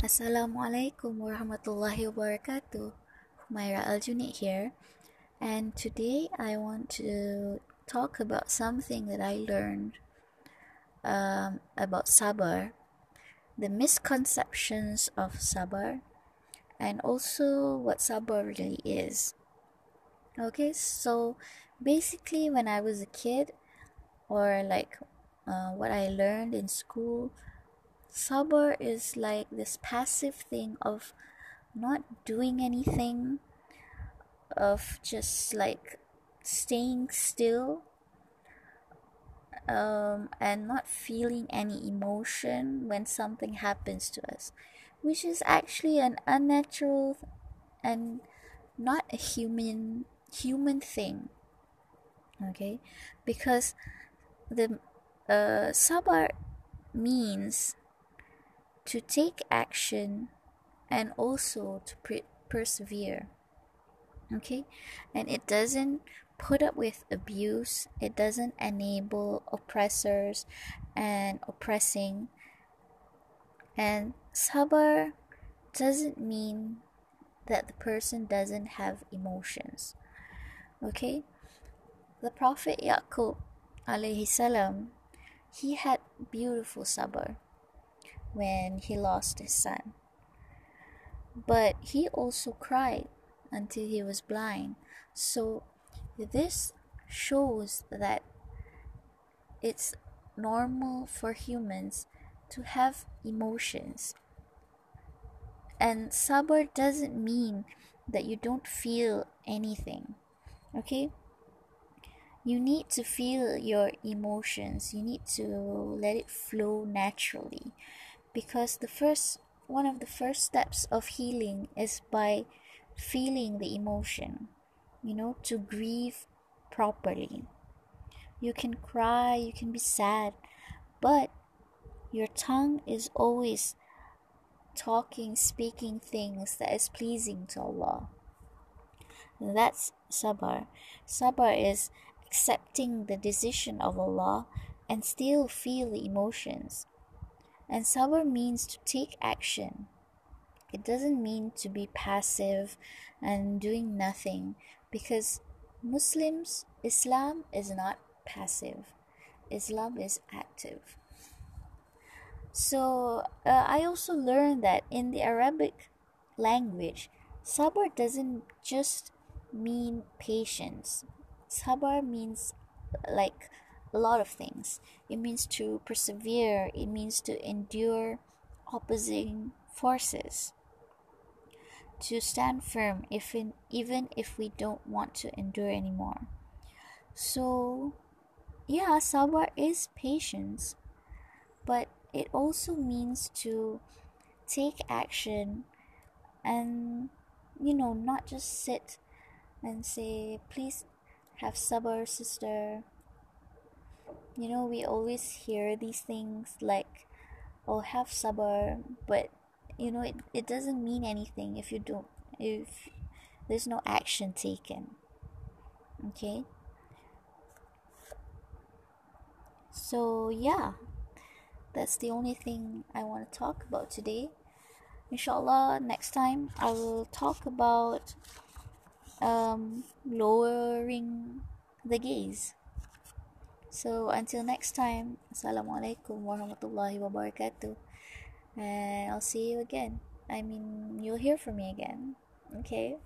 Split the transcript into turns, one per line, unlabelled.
Assalamualaikum warahmatullahi wabarakatuh. Myra Aljunit here, and today I want to talk about something that I learned um, about sabar, the misconceptions of sabar, and also what sabar really is. Okay, so basically, when I was a kid, or like uh, what I learned in school, Sabar is like this passive thing of not doing anything, of just like staying still um, and not feeling any emotion when something happens to us, which is actually an unnatural and not a human human thing. Okay, because the uh, sabar means to take action and also to pre- persevere. Okay? And it doesn't put up with abuse, it doesn't enable oppressors and oppressing. And sabar doesn't mean that the person doesn't have emotions. Okay? The Prophet Yaqub alayhi salam, he had beautiful sabar when he lost his son. But he also cried until he was blind. So this shows that it's normal for humans to have emotions. And sabar doesn't mean that you don't feel anything. Okay? You need to feel your emotions. You need to let it flow naturally because the first one of the first steps of healing is by feeling the emotion you know to grieve properly. You can cry you can be sad but your tongue is always talking speaking things that is pleasing to Allah. That's sabar. Sabar is accepting the decision of Allah and still feel the emotions and sabar means to take action. It doesn't mean to be passive and doing nothing because Muslims, Islam is not passive, Islam is active. So uh, I also learned that in the Arabic language, sabar doesn't just mean patience. Sabar means like a lot of things. It means to persevere, it means to endure opposing forces, to stand firm if in, even if we don't want to endure anymore. So, yeah, sabar is patience, but it also means to take action and you know not just sit and say please have sabar sister you know we always hear these things like oh have sabar but you know it, it doesn't mean anything if you don't if there's no action taken okay? So yeah that's the only thing i want to talk about today. Inshallah next time i will talk about um, lowering the gaze so until next time, Assalamualaikum warahmatullahi wabarakatuh. And I'll see you again. I mean, you'll hear from me again. Okay?